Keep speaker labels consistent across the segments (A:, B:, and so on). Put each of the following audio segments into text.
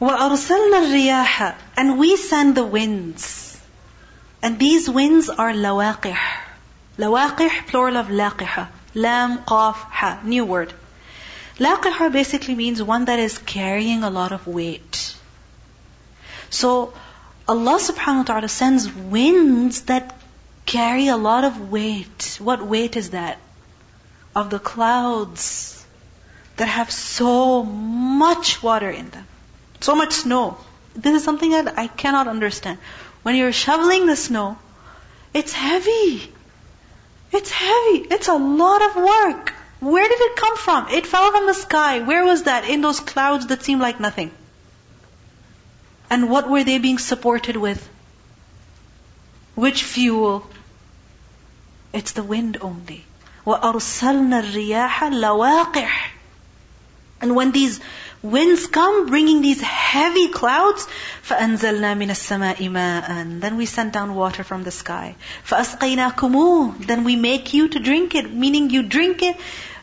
A: وَأَرْسَلْنَا الرِّيَاحَ And we send the winds. And these winds are lawaqih. Lawaqih, plural of laqiha. Lam, qaf, ha. New word. Laqiha basically means one that is carrying a lot of weight. So, Allah subhanahu wa ta'ala sends winds that carry a lot of weight. What weight is that? Of the clouds that have so much water in them. So much snow. This is something that I cannot understand. When you're shoveling the snow, it's heavy. It's heavy. It's a lot of work. Where did it come from? It fell from the sky. Where was that? In those clouds that seemed like nothing. And what were they being supported with? Which fuel? It's the wind only. وَأَرْسَلْنَا الرِّيَاحَ لَوَاقِحَ And when these winds come bringing these heavy clouds, فَأَنزَلْنَا مِنَ السَّمَاءِ مَاءً Then we send down water from the sky. فَأَسْقَيْنَاكُمُوهُ Then we make you to drink it, meaning you drink it.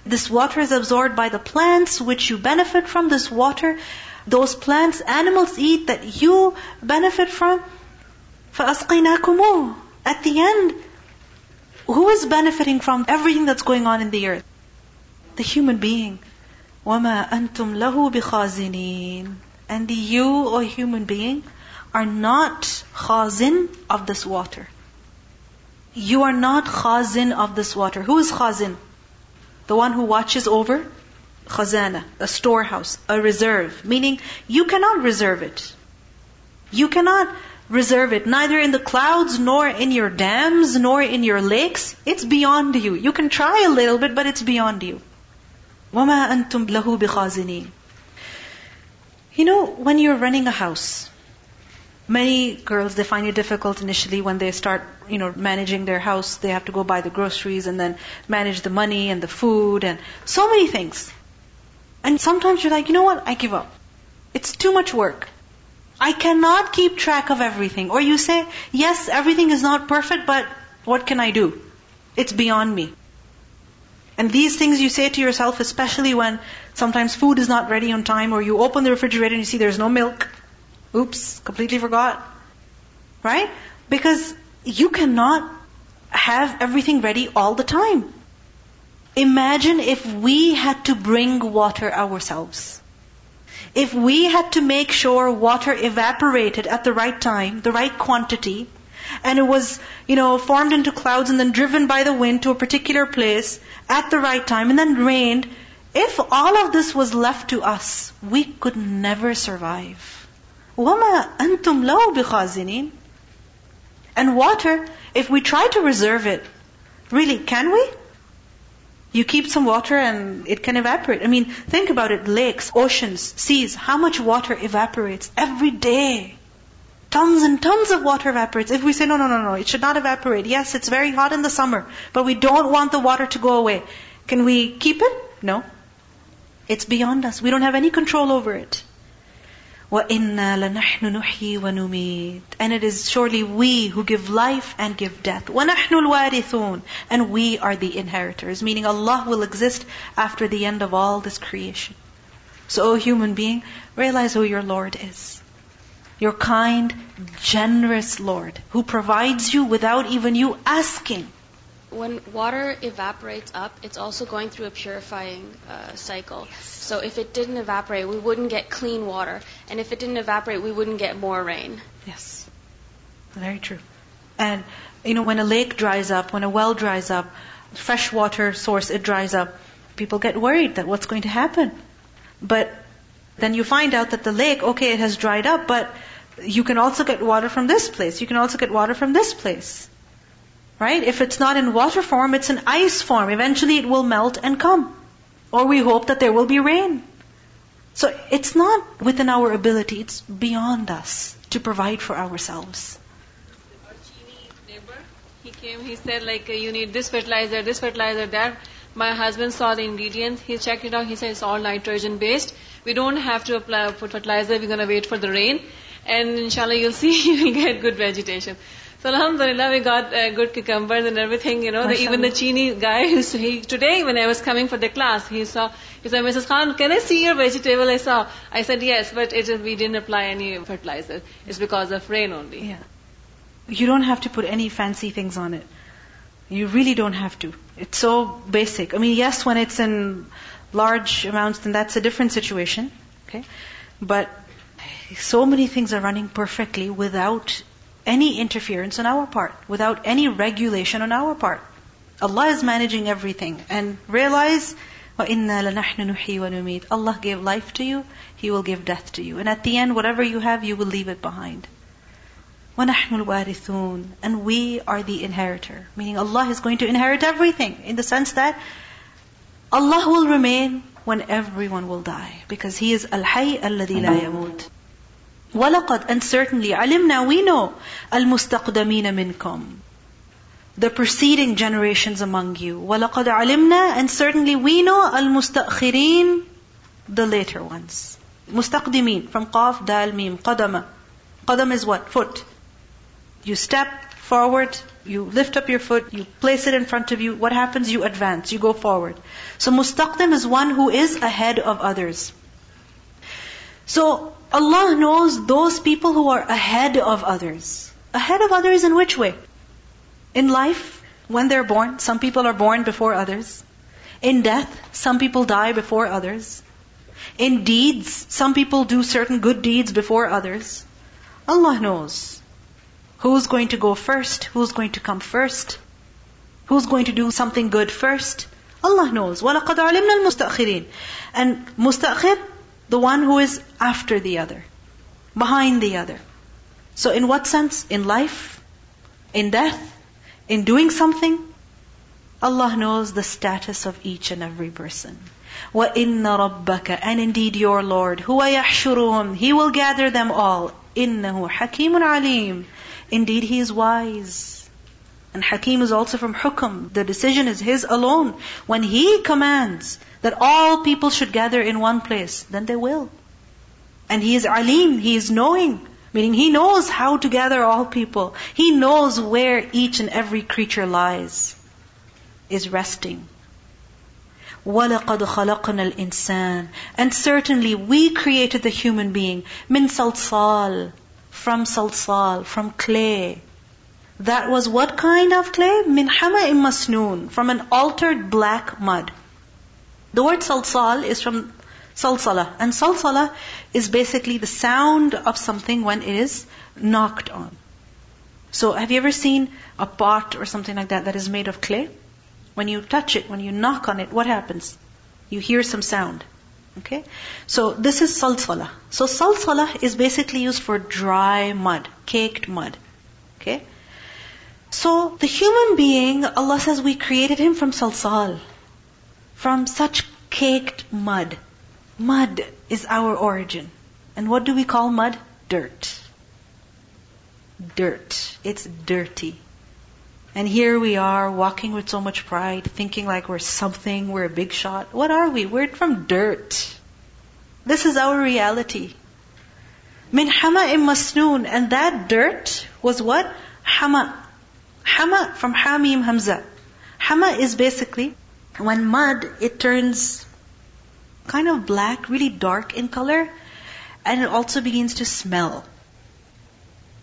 A: This water is absorbed by the plants which you benefit from. This water, those plants, animals eat that you benefit from. فَأَسْقَيْنَاكُمُوهُ At the end, who is benefiting from everything that's going on in the earth? The human being. وَمَا أَنْتُمْ لَهُ بِخَازِنِينَ And you, O human being, are not khazin of this water. You are not khazin of this water. Who is khazin? The one who watches over khazana, a storehouse, a reserve. Meaning, you cannot reserve it. You cannot reserve it, neither in the clouds, nor in your dams, nor in your lakes. It's beyond you. You can try a little bit, but it's beyond you. وَمَا أَنْتُمْ لَهُ بِخَازِنِينَ You know, when you're running a house, many girls, they find it difficult initially when they start, you know, managing their house. They have to go buy the groceries and then manage the money and the food and so many things. And sometimes you're like, you know what, I give up. It's too much work. I cannot keep track of everything. Or you say, yes, everything is not perfect, but what can I do? It's beyond me. And these things you say to yourself, especially when sometimes food is not ready on time, or you open the refrigerator and you see there's no milk. Oops, completely forgot. Right? Because you cannot have everything ready all the time. Imagine if we had to bring water ourselves. If we had to make sure water evaporated at the right time, the right quantity, and it was, you know, formed into clouds and then driven by the wind to a particular place at the right time and then rained, if all of this was left to us, we could never survive. وَمَا أَنْتُمْ لَوْ بِخَازِنِينَ And water, if we try to reserve it, really, can we? You keep some water and it can evaporate. I mean, think about it. Lakes, oceans, seas, how much water evaporates every day? Tons and tons of water evaporates. If we say, no, no, no, no, it should not evaporate. Yes, it's very hot in the summer, but we don't want the water to go away. Can we keep it? No. It's beyond us. We don't have any control over it. وَإِنَّا لَنَحْنُ نُحْيِي وَنُمِيتُ And it is surely we who give life and give death. وَنَحْنُ الْوَارِثُونَ And we are the inheritors, meaning Allah will exist after the end of all this creation. So, O human being, realize who your Lord is. Your kind, generous Lord, who provides you without even you asking.
B: When water evaporates up, it's also going through a purifying uh, cycle. So if it didn't evaporate, we wouldn't get clean water. And if it didn't evaporate, we wouldn't get more rain.
A: Yes. Very true. And, you know, when a lake dries up, when a well dries up, fresh water source, it dries up, people get worried that what's going to happen. But then you find out that the lake, okay, it has dried up, but you can also get water from this place. You can also get water from this place. Right? If it's not in water form, it's in ice form. Eventually it will melt and come. Or we hope that there will be rain. So it's not within our ability, it's beyond us to provide for ourselves.
C: Our neighbor, he came, he said like uh, you need this fertilizer, this fertilizer, that. My husband saw the ingredients, he checked it out, he said it's all nitrogen based. We don't have to apply put fertilizer, we're gonna wait for the rain. And inshallah you'll see you will get good vegetation. So Alhamdulillah, we got uh, good cucumbers and everything, you know. The, even the chini guy, he, today when I was coming for the class, he saw, he said, Mrs. Khan, can I see your vegetable? I saw. I said, yes, but it, we didn't apply any fertilizer. It's because of rain only.
A: Yeah. You don't have to put any fancy things on it. You really don't have to. It's so basic. I mean, yes, when it's in large amounts, then that's a different situation. Okay? But so many things are running perfectly without any interference on our part, without any regulation on our part. Allah is managing everything. And realize, وَإِنَّا لَنَحْنُ نُحْيِي وَنُمِيتُ Allah gave life to you, He will give death to you. And at the end, whatever you have, you will leave it behind. وَنَحْنُ الْوَارِثُونَ And we are the inheritor. Meaning Allah is going to inherit everything. In the sense that Allah will remain when everyone will die. Because He is Al-Hayy الذي لا يموت. وَلَقَدْ And certainly, عَلِمْنَا We know الْمُسْتَقْدَمِينَ مِنْكُمْ The preceding generations among you. وَلَقَدْ عَلِمْنَا And certainly we know الْمُسْتَأْخِرِينَ The later ones. مستقدمين from قاف دال ميم قدم قدم is what? Foot. You step forward, you lift up your foot, you place it in front of you. What happens? You advance, you go forward. So mustaqdim is one who is ahead of others. So Allah knows those people who are ahead of others. Ahead of others in which way? In life, when they're born, some people are born before others. In death, some people die before others. In deeds, some people do certain good deeds before others. Allah knows who's going to go first, who's going to come first, who's going to do something good first. Allah knows. وَلَقَدْ عَلِمْنَا الْمُسْتَأْخِرِينَ And mustakhir, the one who is after the other, behind the other. So in what sense? In life? In death? In doing something? Allah knows the status of each and every person. وَإِنَّ رَبَّكَ And indeed your Lord, هُوَ يَحْشُرُهُمْ He will gather them all. إِنَّهُ حَكِيمٌ عَلِيمٌ Indeed He is wise. And Hakim is also from hukm. The decision is His alone. When He commands, that all people should gather in one place, then they will. And He is alim, He is knowing. Meaning He knows how to gather all people. He knows where each and every creature lies, is resting. وَلَقَدْ خَلَقْنَا الْإِنسَانِ And certainly we created the human being min salsal, from salsal, from clay. That was what kind of clay? Min hama'im masnoon, from an altered black mud. The word salsal is from salsala. And salsala is basically the sound of something when it is knocked on. So have you ever seen a pot or something like that that is made of clay? When you touch it, when you knock on it, what happens? You hear some sound. Okay? So this is salsala. So salsala is basically used for dry mud, caked mud. Okay? So the human being, Allah says we created him from salsal from such caked mud. Mud is our origin. And what do we call mud? Dirt. Dirt. It's dirty. And here we are walking with so much pride, thinking like we're something, we're a big shot. What are we? We're from dirt. This is our reality. Min hama'im masnoon. And that dirt was what? Hama. Hama from hamim hamza. Hama is basically when mud, it turns kind of black, really dark in color, and it also begins to smell.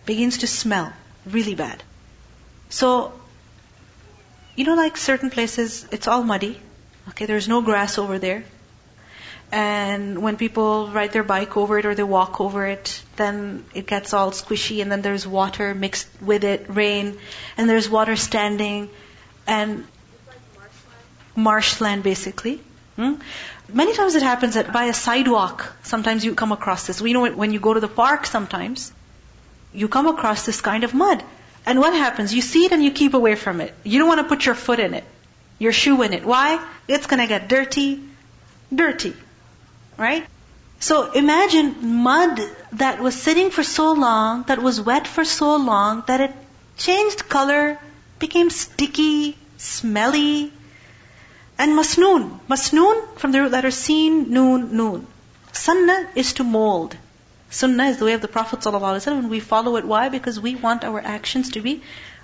A: Begins to smell really bad. So, you know, like certain places, it's all muddy. Okay, there's no grass over there. And when people ride their bike over it or they walk over it, then it gets all squishy and then there's water mixed with it, rain, and there's water standing. And marshland basically. Hmm? Many times it happens that by a sidewalk, sometimes you come across this. We know when you go to the park sometimes, you come across this kind of mud. And what happens? You see it and you keep away from it. You don't want to put your foot in it, your shoe in it. Why? It's going to get dirty, dirty. Right? So imagine mud that was sitting for so long, that was wet for so long, that it changed color, became sticky, smelly, and masnoon. Masnoon from the root letter seen, noon, noon. Sanna is to mold. Sunnah is the way of the Prophet ﷺ, and we follow it. Why? Because we want our actions to be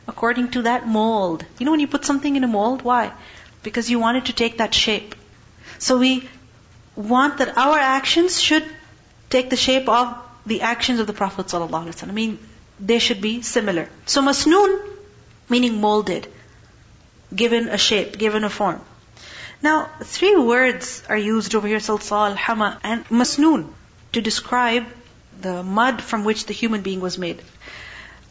A: according to that mold. You know when you put something in a mold, why? Because you want it to take that shape. So we want that our actions should take the shape of the actions of the Prophet ﷺ. I mean, they should be similar. So masnoon, meaning molded, given a shape, given a form. Now, three words are used over here, salsal, hama, and masnoon, to describe the mud from which the human being was made.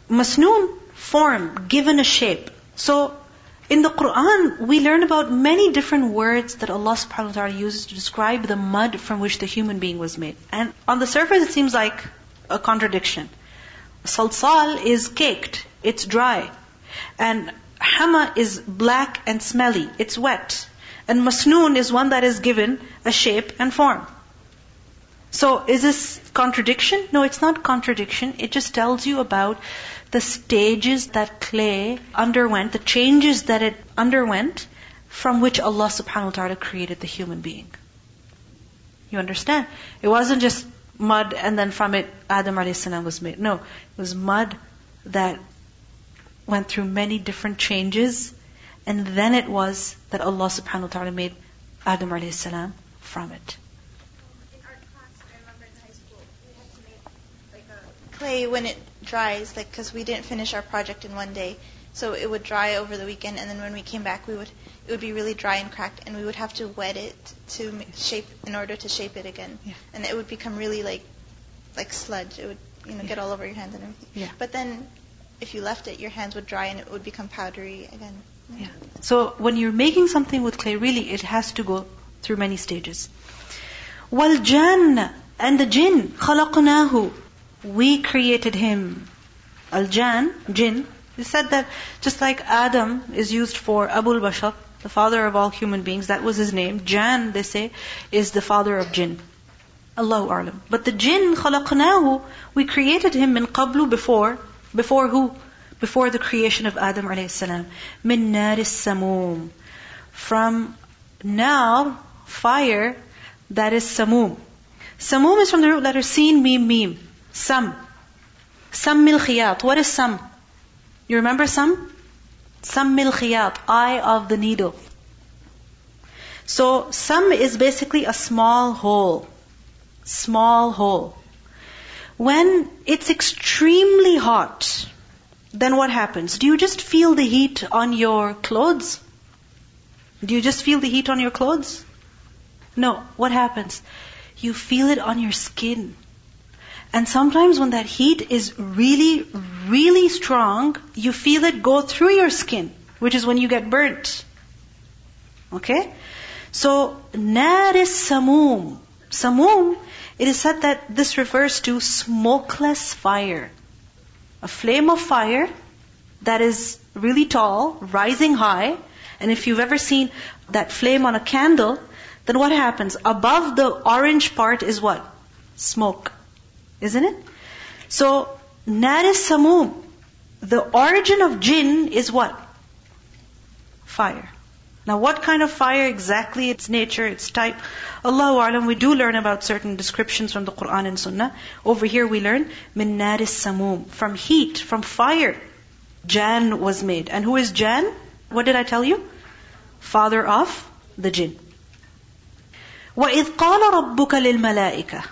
A: Masnoon, form, given a shape. So, in the Quran, we learn about many different words that Allah subhanahu wa ta'ala uses to describe the mud from which the human being was made. And on the surface, it seems like a contradiction. Salsal is caked, it's dry. And hama is black and smelly, it's wet. And masnoon is one that is given a shape and form. So is this contradiction? No, it's not contradiction. It just tells you about the stages that clay underwent, the changes that it underwent from which Allah subhanahu wa ta'ala created the human being. You understand? It wasn't just mud and then from it Adam salam was made. No, it was mud that went through many different changes and then it was that Allah subhanahu wa ta'ala made Adam salam from it.
D: clay when it dries, like because we didn't finish our project in one day, so it would dry over the weekend, and then when we came back, we would it would be really dry and cracked, and we would have to wet it to shape in order to shape it again,
A: yeah.
D: and it would become really like like sludge. It would you know yeah. get all over your hands and everything.
A: Yeah.
D: But then if you left it, your hands would dry and it would become powdery again.
A: Yeah. So when you're making something with clay, really it has to go through many stages. Wal jan and the jinn خلقناه we created him. Al Jan, jinn, he said that just like Adam is used for Abul Bashar, the father of all human beings, that was his name. Jan, they say, is the father of jinn. Allahu A'lam. But the jinn, khalaqnahu, we created him min qablu before, before who? Before the creation of Adam alayhi salam. Min naris samum. From now, fire that is samum. Samum is from the root letter sin, mim, mim. Sam. Sammil khiyat. What is sam? You remember sam? Sammil khiyat. Eye of the needle. So, sam is basically a small hole. Small hole. When it's extremely hot, then what happens? Do you just feel the heat on your clothes? Do you just feel the heat on your clothes? No. What happens? You feel it on your skin. And sometimes when that heat is really, really strong, you feel it go through your skin, which is when you get burnt. Okay? So, nar is samum. Samum, it is said that this refers to smokeless fire. A flame of fire that is really tall, rising high, and if you've ever seen that flame on a candle, then what happens? Above the orange part is what? Smoke. Isn't it? So, nar is samum. The origin of jinn is what? Fire. Now, what kind of fire exactly, its nature, its type? Allahu Alam, we do learn about certain descriptions from the Quran and Sunnah. Over here we learn, min naris samum. From heat, from fire, Jan was made. And who is Jan? What did I tell you? Father of the jinn. وَإِذْ قَالَ رَبُّكَ لِلْمَلَائِكَةِ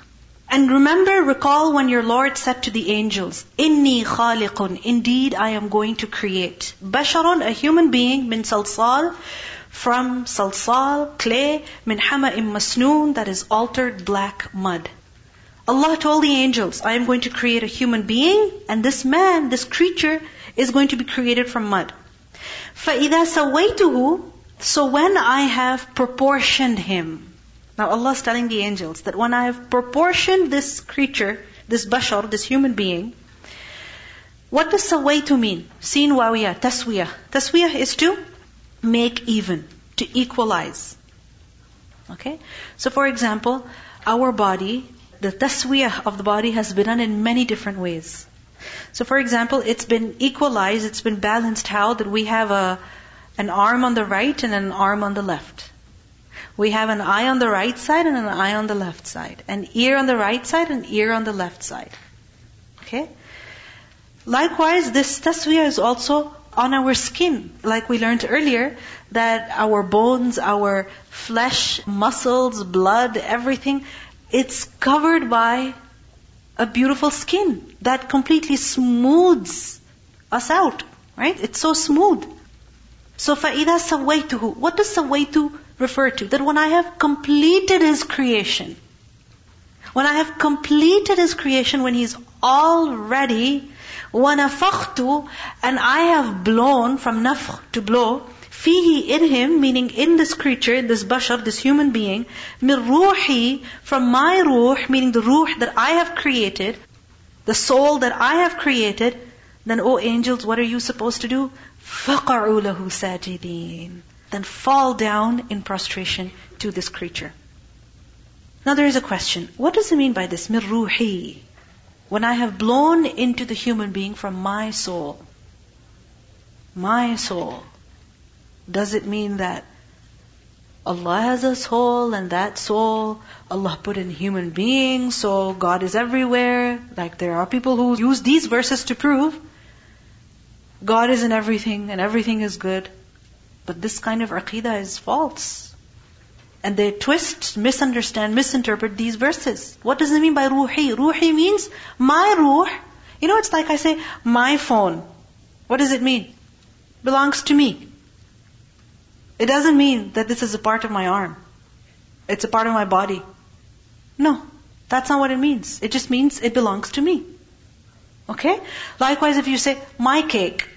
A: And remember, recall when your Lord said to the angels, إِنِّي خَالِقٌ Indeed, I am going to create. بَشَرٌ, a human being, min salsal, from salsal, clay, min hama'im masnoon, that is altered black mud. Allah told the angels, I am going to create a human being, and this man, this creature, is going to be created from mud. فَإِذَا سَوَيْتُهُ So when I have proportioned him, now Allah is telling the angels that when I have proportioned this creature, this bashar, this human being, what does sawaytu mean? Sin wawiya, taswiyah. Taswiyah is to make even, to equalize. Okay? So for example, our body, the taswiyah of the body has been done in many different ways. So for example, it's been equalized, it's been balanced how that we have a, an arm on the right and an arm on the left. We have an eye on the right side and an eye on the left side. An ear on the right side and ear on the left side. Okay? Likewise, this taswiyah is also on our skin. Like we learned earlier, that our bones, our flesh, muscles, blood, everything, it's covered by a beautiful skin that completely smooths us out. Right? It's so smooth. So فَإِذَا سَوَّيْتُهُ What does سَوَّيْتُ refer to? That when I have completed His creation, when I have completed His creation, when He's already وَنَفَخْتُ And I have blown, from nafkh to blow, fihi in him, meaning in this creature, in this bashar, this human being, min ruhi, from my ruh, meaning the ruh that I have created, the soul that I have created, then, O angels, what are you supposed to do? فَقَعُوا لَهُ سَاجِدِينَ then fall down in prostration to this creature. Now there is a question. What does it mean by this? Min ruhi. When I have blown into the human being from my soul. My soul. Does it mean that Allah has a soul and that soul Allah put in human beings, so God is everywhere? Like there are people who use these verses to prove God is in everything and everything is good. But this kind of aqidah is false. And they twist, misunderstand, misinterpret these verses. What does it mean by ruhi? Ruhi means my ruh. You know, it's like I say, my phone. What does it mean? Belongs to me. It doesn't mean that this is a part of my arm. It's a part of my body. No, that's not what it means. It just means it belongs to me. Okay? Likewise, if you say, my cake,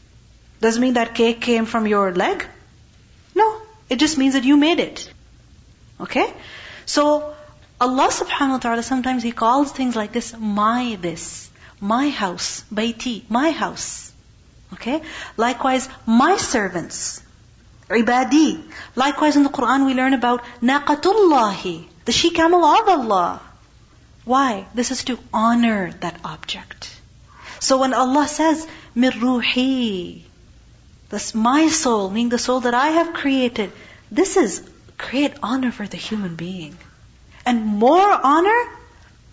A: does it mean that cake came from your leg? It just means that you made it. Okay? So, Allah subhanahu wa ta'ala sometimes He calls things like this, my this, my house, baiti, my house. Okay? Likewise, my servants, ibadi. Likewise in the Quran we learn about naqatullahi, the she camel of Allah. Why? This is to honor that object. So when Allah says, mir ruhi, that's my soul, meaning the soul that I have created, this is great honor for the human being. And more honor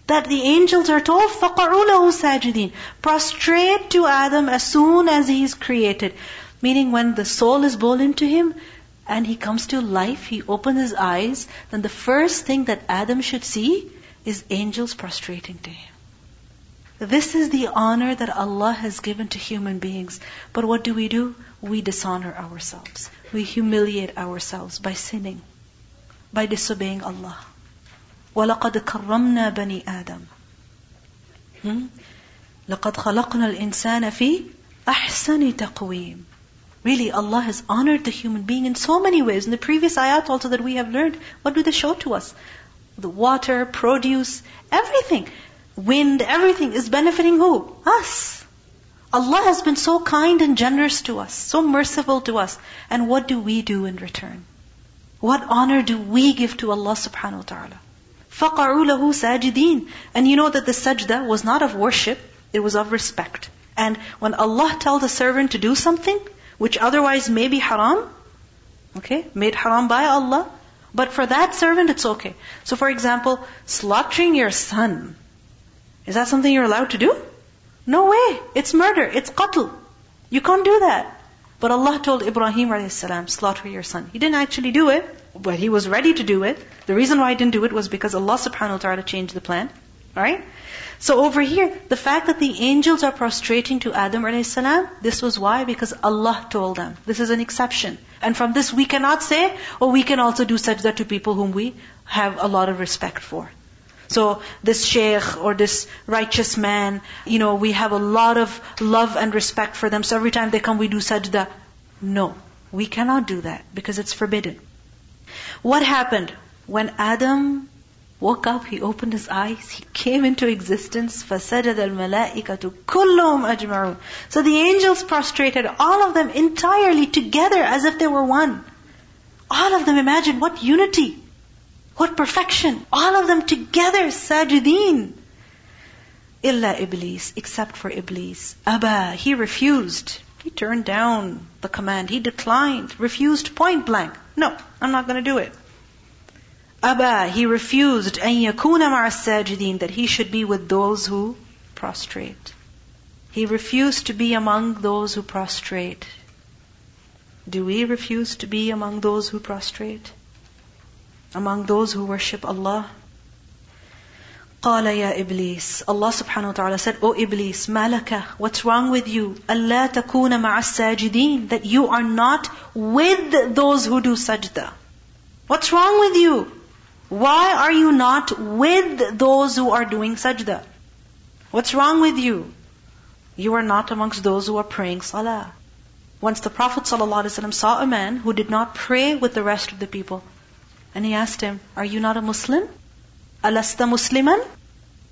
A: that the angels are told, فَقَعُوا لَهُ سَاجِدِينَ Prostrate to Adam as soon as he is created. Meaning when the soul is born into him and he comes to life, he opens his eyes, then the first thing that Adam should see is angels prostrating to him. This is the honor that Allah has given to human beings. But what do we do? We dishonor ourselves. We humiliate ourselves by sinning by disobeying Allah. وَلَقَدْ كَرَّمْنَا بَنِي آدَمَ لَقَدْ خَلَقْنَا الْإِنسَانَ فِي أَحْسَنِ تَقْوِيمٍ Really, Allah has honored the human being in so many ways. In the previous ayat also that we have learned, what do they show to us? The water, produce, everything. Wind, everything is benefiting who? Us. Allah has been so kind and generous to us, so merciful to us. And what do we do in return? What honor do we give to Allah subhanahu wa ta'ala? فَقَعُوا لَهُ سَاجِدِينَ And you know that the sajda was not of worship, it was of respect. And when Allah tells a servant to do something, which otherwise may be haram, okay, made haram by Allah, but for that servant it's okay. So for example, slaughtering your son, is that something you're allowed to do? No way. It's murder. It's qatl. You can't do that. But Allah told Ibrahim a.s., slaughter your son. He didn't actually do it, but he was ready to do it. The reason why he didn't do it was because Allah subhanahu wa ta'ala changed the plan. Alright? So over here, the fact that the angels are prostrating to Adam a.s., this was why? Because Allah told them. This is an exception. And from this we cannot say, oh we can also do sajda to people whom we have a lot of respect for. So this sheikh or this righteous man, you know, we have a lot of love and respect for them. So every time they come, we do sajda. No, we cannot do that because it's forbidden. What happened? When Adam woke up, he opened his eyes, he came into existence, فَسَجَدَ الْمَلَائِكَةُ كُلُّهُمْ أَجْمَعُونَ So the angels prostrated, all of them entirely together as if they were one. All of them, imagine what unity. What perfection! All of them together, sajideen. Illa Iblis, except for Iblis. Abba, he refused. He turned down the command. He declined, refused point blank. No, I'm not going to do it. Aba, he refused أن يكون مع الساجدين that he should be with those who prostrate. He refused to be among those who prostrate. Do we refuse to be among those who prostrate? Among those who worship Allah? قال يا إبليس Allah subhanahu wa ta'ala said, O Iblis, malaka, what's wrong with you? ألا تكون مع الساجدين That you are not with those who do sajda. What's wrong with you? Why are you not with those who are doing sajda? What's wrong with you? You are not amongst those who are praying salah. Once the Prophet ﷺ saw a man who did not pray with the rest of the people. and he asked him, Are you not a Muslim? Alasta Musliman?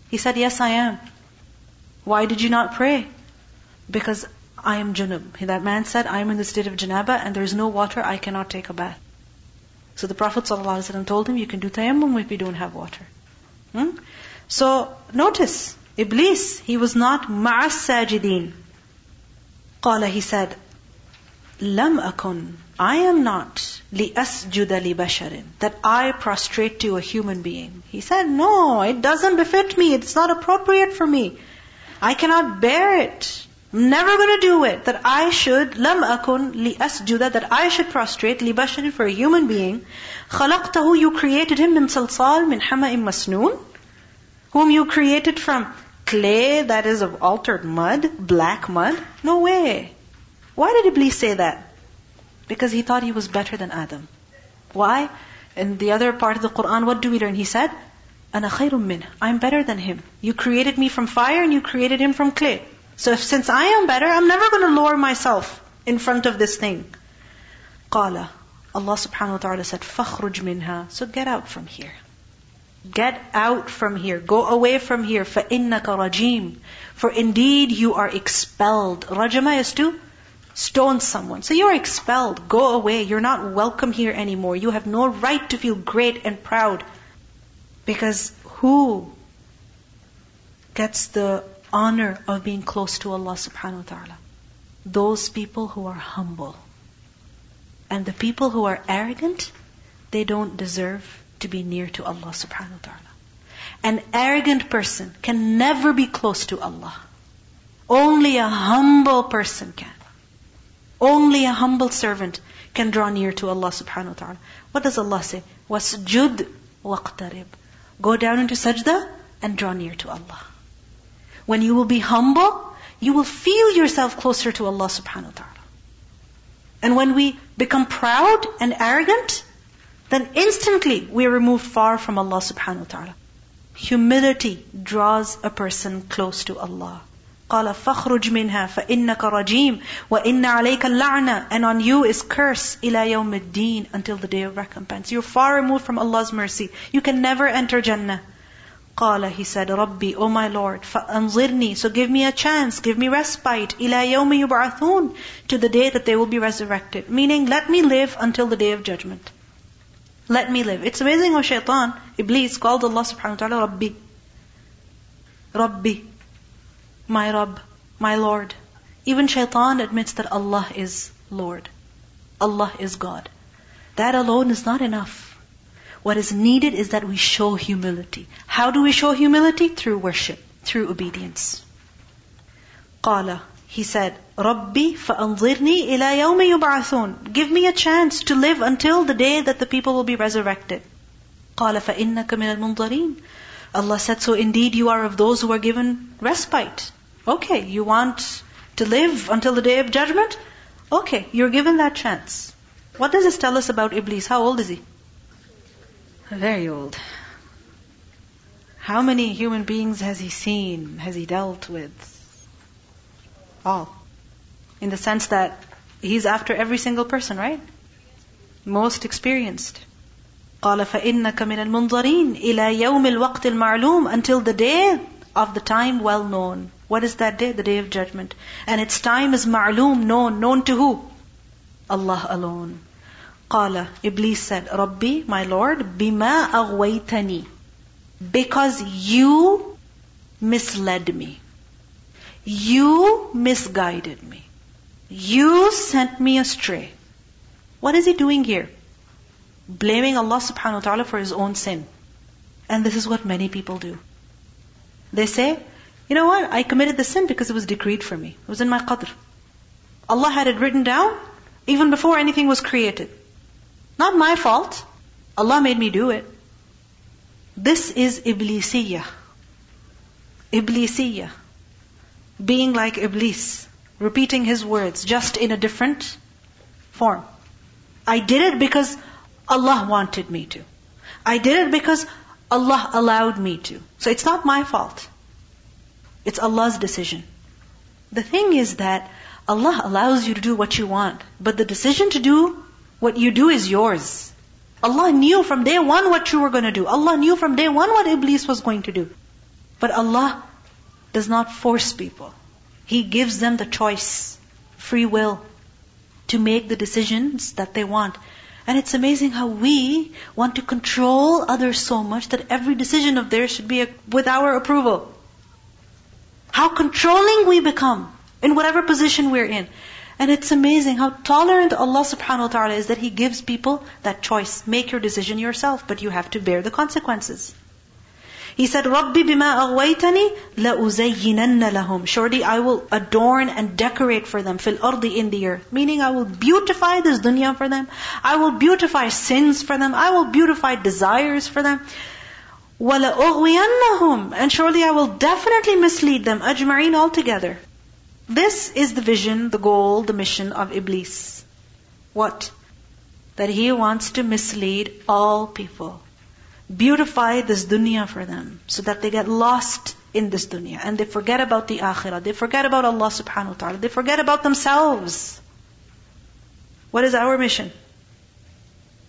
A: He said, Yes, I am. Why did you not pray? Because I am junub. That man said, I am in the state of janaba and there is no water, I cannot take a bath. So the Prophet ﷺ told him, you can do tayammum if you don't have water. Hmm? So notice, Iblis, he was not ma'as sajideen. Qala, he said, Lam akun, I am not li asjuda li basharin, that I prostrate to a human being. He said, no, it doesn't befit me, it's not appropriate for me. I cannot bear it. I'm never going to do it. That I should, lam akun li asjuda, that I should prostrate li basharin for a human being. خلقته, you created him min salsal min hama'im masnoon, whom you created from clay that is of altered mud, black mud. No way. Why did Iblis say that? Because he thought he was better than Adam. Why? In the other part of the Quran, what do we learn? He said, أَنَا خَيْرٌ مِّنْهِ I'm better than him. You created me from fire and you created him from clay. So if, since I am better, I'm never going to lower myself in front of this thing. قَالَ Allah subhanahu wa ta'ala said, فَخْرُجْ مِنْهَا So get out from here. Get out from here. Go away from here. فَإِنَّكَ رَجِيمٌ For indeed you are expelled. Rajama is to stone someone. So you're expelled. Go away. You're not welcome here anymore. You have no right to feel great and proud. Because who gets the honor of being close to Allah subhanahu wa ta'ala? Those people who are humble. And the people who are arrogant, they don't deserve to be near to Allah subhanahu wa ta'ala. An arrogant person can never be close to Allah. Only a humble person can. Only a humble servant can draw near to Allah subhanahu wa ta'ala. What does Allah say? Wasjud waqtarib. Go down into sajda and draw near to Allah. When you will be humble, you will feel yourself closer to Allah subhanahu wa ta'ala. And when we become proud and arrogant, then instantly we are removed far from Allah subhanahu wa ta'ala. Humility draws a person close to Allah. قال فاخرج منها فإنك رجيم وإن عليك اللعنة and on you is curse إلى يوم الدين until the day of recompense. You're far removed from Allah's mercy. You can never enter Jannah. قال he said ربي oh my Lord فأنظرني so give me a chance give me respite إلى يوم يبعثون to the day that they will be resurrected meaning let me live until the day of judgment let me live it's amazing how shaitan Iblis called Allah subhanahu wa ta'ala ربي ربي my Rabb, my Lord. Even shaitan admits that Allah is Lord. Allah is God. That alone is not enough. What is needed is that we show humility. How do we show humility? Through worship, through obedience. قالَ he said, Rabbi فَأَنْظِرْنِي إلَى يَوْمِ yub'athun. Give me a chance to live until the day that the people will be resurrected. قالَ فَإِنَّكَ مِنَ al-munzarin. Allah said, so indeed you are of those who are given respite. Okay, you want to live until the day of judgment? Okay, you're given that chance. What does this tell us about Iblis? How old is he? Very old. How many human beings has he seen, has he dealt with? All. In the sense that he's after every single person, right? Most experienced. قال فإنك من المنظرين إلى يوم الوقت المعلوم until the day of the time well known. What is that day? The day of judgment. And its time is ma'loom, known. Known to who? Allah alone. Qala, Iblis said, Rabbi, my Lord, bima aghwaytani. Because you misled me. You misguided me. You sent me astray. What is he doing here? blaming Allah subhanahu wa ta'ala for his own sin. And this is what many people do. They say, you know what, I committed the sin because it was decreed for me. It was in my qadr. Allah had it written down even before anything was created. Not my fault. Allah made me do it. This is Iblisiyah. Iblisiyah. Being like Iblis. Repeating his words, just in a different form. I did it because Allah wanted me to. I did it because Allah allowed me to. So it's not my fault. It's Allah's decision. The thing is that Allah allows you to do what you want, but the decision to do what you do is yours. Allah knew from day one what you were going to do. Allah knew from day one what Iblis was going to do. But Allah does not force people. He gives them the choice, free will, to make the decisions that they want. And it's amazing how we want to control others so much that every decision of theirs should be with our approval How controlling we become in whatever position we're in. And it's amazing how tolerant Allah subhanahu wa ta'ala is that He gives people that choice. Make your decision yourself, but you have to bear the consequences. He said, رَبِّ بِمَا أَغْوَيْتَنِي لَأُزَيِّنَنَّ لَهُمْ Surely I will adorn and decorate for them fil ardi in the earth. Meaning I will beautify this dunya for them. I will beautify sins for them. I will beautify desires for them. وَلَأُغْوِيَنَّهُمْ And surely I will definitely mislead them, ajma'in altogether. This is the vision, the goal, the mission of Iblis. What? That he wants to mislead all people. Beautify this dunya for them so that they get lost in this dunya and they forget about the akhirah. They forget about Allah subhanahu wa ta'ala. They forget about themselves. What is our mission?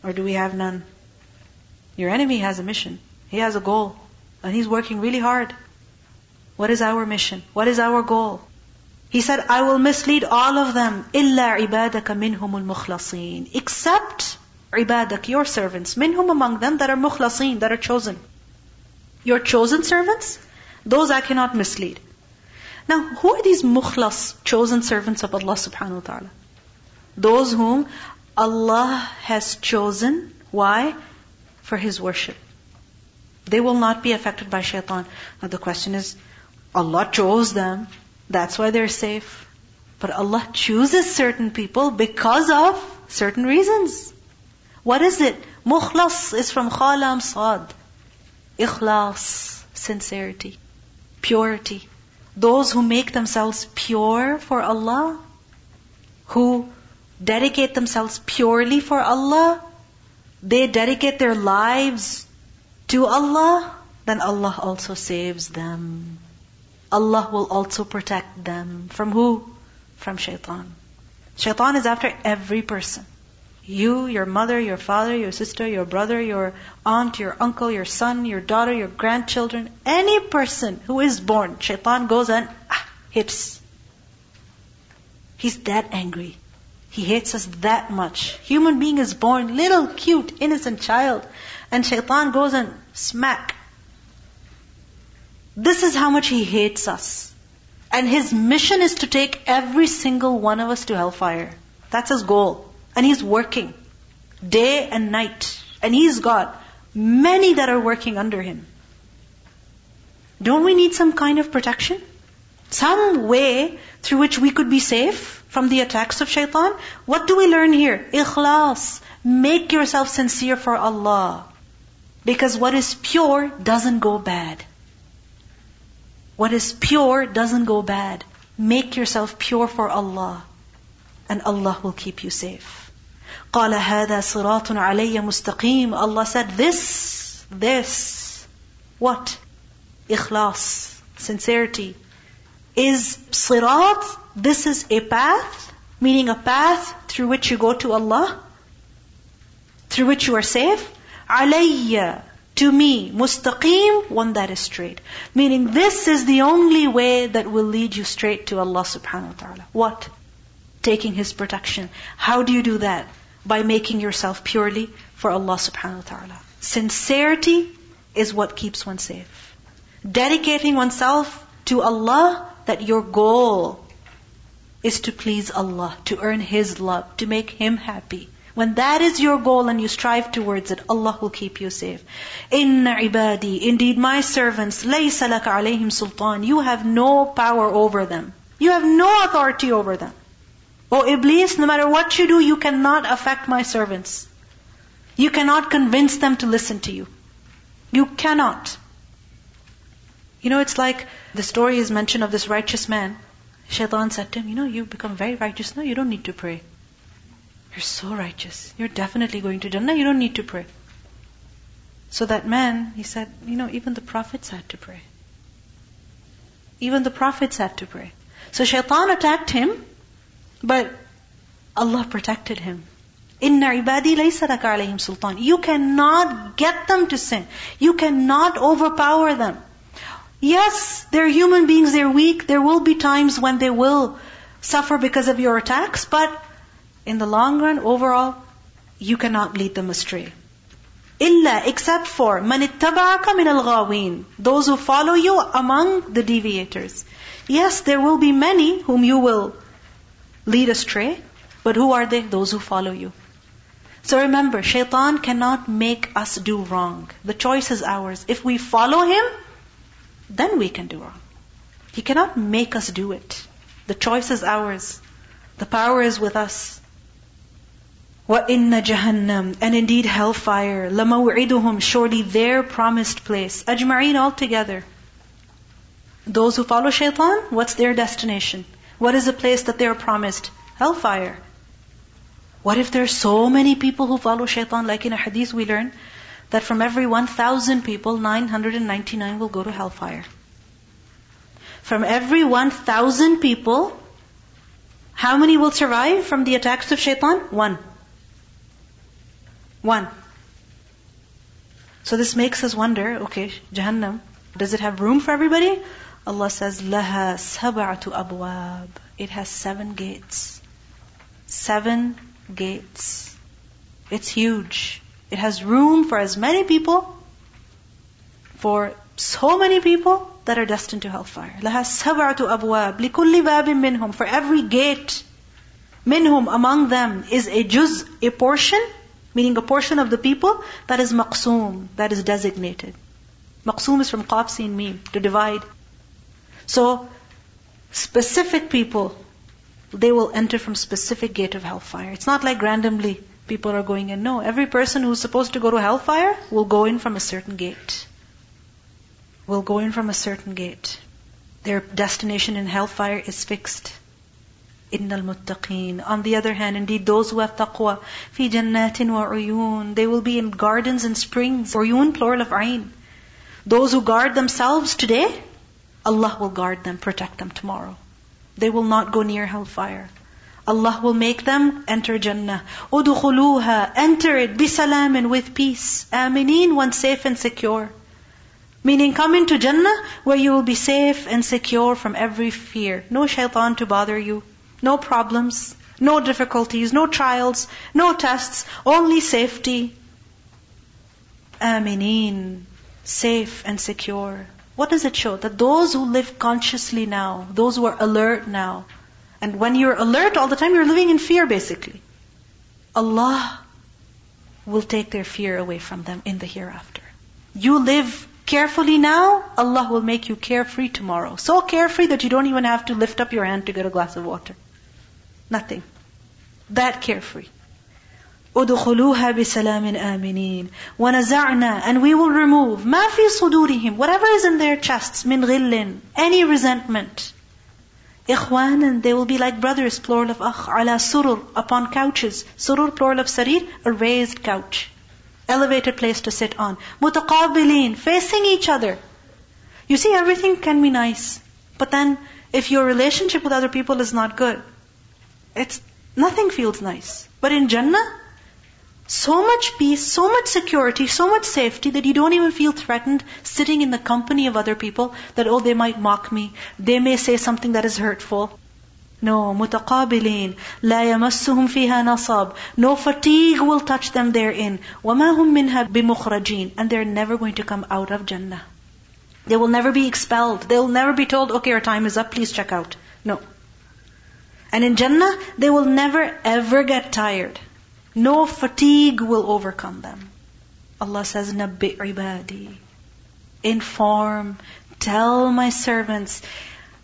A: Or do we have none? Your enemy has a mission. He has a goal, and he's working really hard. What is our mission? What is our goal? He said, I will mislead all of them, إِلَّا minhum al-mukhlasin." Except ibadak your servants, minhum among them that are مُخْلَصِينَ, that are chosen. Your chosen servants, those I cannot mislead. Now, who are these mukhlas, chosen servants of Allah subhanahu wa ta'ala? Those whom Allah has chosen, why? For His worship. They will not be affected by shaitan. Now the question is, Allah chose them. That's why they're safe. But Allah chooses certain people because of certain reasons. What is it? Mukhlas is from khalam sad. Ikhlas, sincerity, purity. Those who make themselves pure for Allah, who dedicate themselves purely for Allah, they dedicate their lives to Allah, then Allah also saves them. Allah will also protect them. From who? From shaitan. Shaitan is after every person. You, your mother, your father, your sister, your brother, your aunt, your uncle, your son, your daughter, your grandchildren, any person who is born, shaitan goes and ah, hits. He's that angry. He hates us that much. Human being is born, little, cute, innocent child. And shaitan goes and smack. This is how much he hates us. And his mission is to take every single one of us to hellfire. That's his goal. And he's working day and night. And he's got many that are working under him. Don't we need some kind of protection? Some way through which we could be safe from the attacks of shaitan? What do we learn here? Ikhlas. Make yourself sincere for Allah. Because what is pure doesn't go bad. What is pure doesn't go bad. Make yourself pure for Allah. And Allah will keep you safe. قال هذا صراط علي مستقيم Allah said this, this, what? Ikhlas, sincerity, is sirat, this is a path, meaning a path through which you go to Allah, through which you are safe. alayya, to me, mustaqim, one that is straight. Meaning this is the only way that will lead you straight to Allah subhanahu wa ta'ala. What? Taking His protection. How do you do that? By making yourself purely for Allah subhanahu wa ta'ala. Sincerity is what keeps one safe. Dedicating oneself to Allah that your goal is to please Allah, to earn His love, to make Him happy. When that is your goal and you strive towards it, Allah will keep you safe. Inna ibadi, indeed my servants, laysa laka alayhim sultan. You have no power over them. You have no authority over them. O Iblis, no matter what you do, you cannot affect my servants. You cannot convince them to listen to you. You cannot. You know, it's like the story is mentioned of this righteous man. Shaitan said to him, You know, you've become very righteous now, you don't need to pray. You're so righteous. You're definitely going to Jannah, you don't need to pray. So that man, he said, You know, even the prophets had to pray. Even the prophets had to pray. So shaitan attacked him, but Allah protected him. Inna ibadi laysa alayhim sultan. You cannot get them to sin. You cannot overpower them. Yes, they're human beings, they're weak. There will be times when they will suffer because of your attacks, but in the long run, overall, you cannot lead them astray. Illa, except for man min al those who follow you among the deviators. Yes, there will be many whom you will lead astray, but who are they? Those who follow you. So remember, shaitan cannot make us do wrong. The choice is ours. If we follow him, then we can do wrong. He cannot make us do it. The choice is ours. The power is with us. وَإِنَّ جَهَنَّمْ And indeed hellfire, لَمَوْعِدُهُمْ Surely their promised place. أَجْمَعِينَ all together. Those who follow shaitan, what's their destination? What is the place that they are promised? Hellfire. What if there are so many people who follow shaitan? Like in a hadith we learn, that from every 1,000 people, 999 will go to hellfire. From every 1,000 people, how many will survive from the attacks of shaitan? One. One. So this makes us wonder, okay, Jahannam, does it have room for everybody? Allah says, لَهَا سَبَعَةُ أَبْوَابٍ It has seven gates. Seven gates. It's huge. It has room for as many people, for so many people that are destined to hellfire. لها سبعة أبواب لكل باب منهم For every gate minhum among them is a juz, a portion, meaning a portion of the people that is maqsoom, that is designated. Maqsoom is from qaf sin mim, to divide. So, specific people, they will enter from specific gate of hellfire. It's not like randomly people are going in. No, every person who's supposed to go to hellfire will go in from a certain gate. Will go in from a certain gate. Their destination in hellfire is fixed. Innal muttaqeen. On the other hand, indeed, those who have taqwa, fi jannatin wa they will be in gardens and springs. Uyun, plural of ayn. Those who guard themselves today, Allah will guard them, protect them tomorrow. They will not go near hellfire. Allah will make them enter Jannah. Udukhuluha, enter it, bisalamin, with peace. Aminin, one safe and secure. Meaning come into Jannah where you will be safe and secure from every fear. No shaitan to bother you. No problems. No difficulties. No trials. No tests. Only safety. Aminin. Safe and secure. What does it show? That those who live consciously now, those who are alert now, and when you're alert all the time, you're living in fear basically. Allah will take their fear away from them in the hereafter. You live carefully now, Allah will make you carefree tomorrow. So carefree that you don't even have to lift up your hand to get a glass of water. Nothing. That carefree. ادخلوها بسلام آمنين ونزعنا and we will remove ما في صدورهم whatever is in their chests من غل any resentment Ikhwanan, they will be like brothers, plural of akh, ala surur, upon couches. Surur, plural of sarir, a raised couch. Elevated place to sit on. Mutaqabilin, facing each other. You see, everything can be nice. But then, if your relationship with other people is not good, it's, nothing feels nice. But in Jannah, so much peace, so much security, so much safety that you don't even feel threatened sitting in the company of other people that, oh, they might mock me. They may say something that is hurtful. No, متقابلين لا يمسهم فيها نصب No fatigue will touch them therein وما هم منها بمخرجين And they're never going to come out of Jannah. They will never be expelled. They will never be told, okay, our time is up, please check out. No. And in Jannah, they will never ever get tired. No fatigue will overcome them. Allah says, Nabbi ibadi. Inform, tell my servants,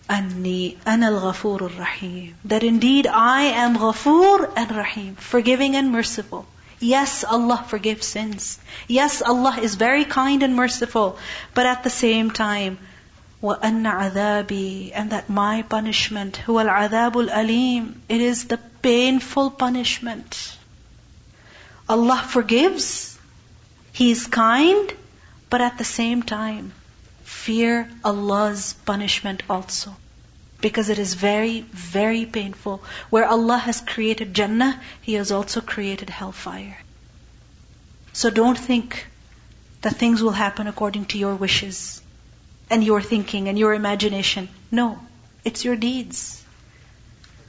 A: Anni anal ghafur rahim. That indeed I am ghafoor and rahim, forgiving and merciful. Yes, Allah forgives sins. Yes, Allah is very kind and merciful. But at the same time, وَأَنَّ عَذَابِي And that my punishment, هُوَ الْعَذَابُ الْأَلِيمُ It is the painful punishment. Allah forgives. He is kind. But at the same time, fear Allah's punishment also. Because it is very, very painful. Where Allah has created Jannah, He has also created hellfire. So don't think that things will happen according to your wishes and your thinking and your imagination. No, it's your deeds.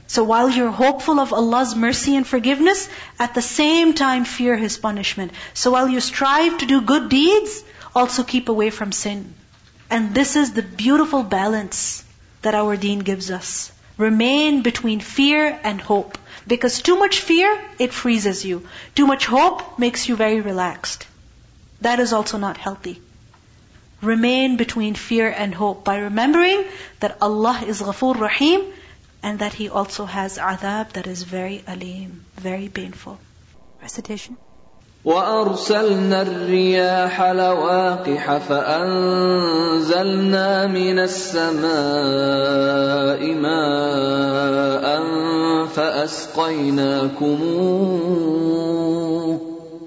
A: So while you're hopeful of Allah's mercy and forgiveness, at the same time fear His punishment. So while you strive to do good deeds, also keep away from sin. And this is the beautiful balance that our deen gives us. Remain between fear and hope. Because too much fear, it freezes you. Too much hope makes you very relaxed. That is also not healthy Remain between fear and hope by remembering that Allah is Ghafoor Rahim and that He also has adhab that is very alim, very painful. Recitation.
E: وأرسلنا الرياح لواقح فأنزلنا من السماء ماء فأسقيناكموه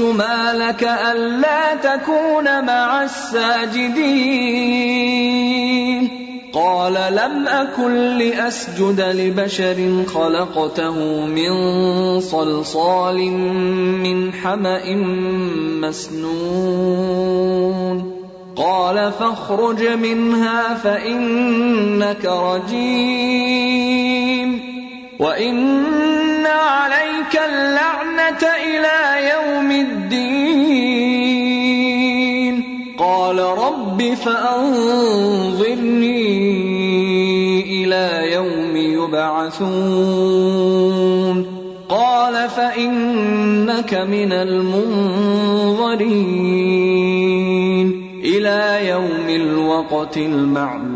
E: إبليس ما لك ألا تكون مع الساجدين. قال لم أكن لأسجد لبشر خلقته من صلصال من حمأ مسنون. قال فاخرج منها فإنك رجيم. وإن عليك اللعنة إلى يوم الدين. قال رب فأنظرني إلى يوم يبعثون. قال فإنك من المنظرين. إلى يوم الوقت المعلوم.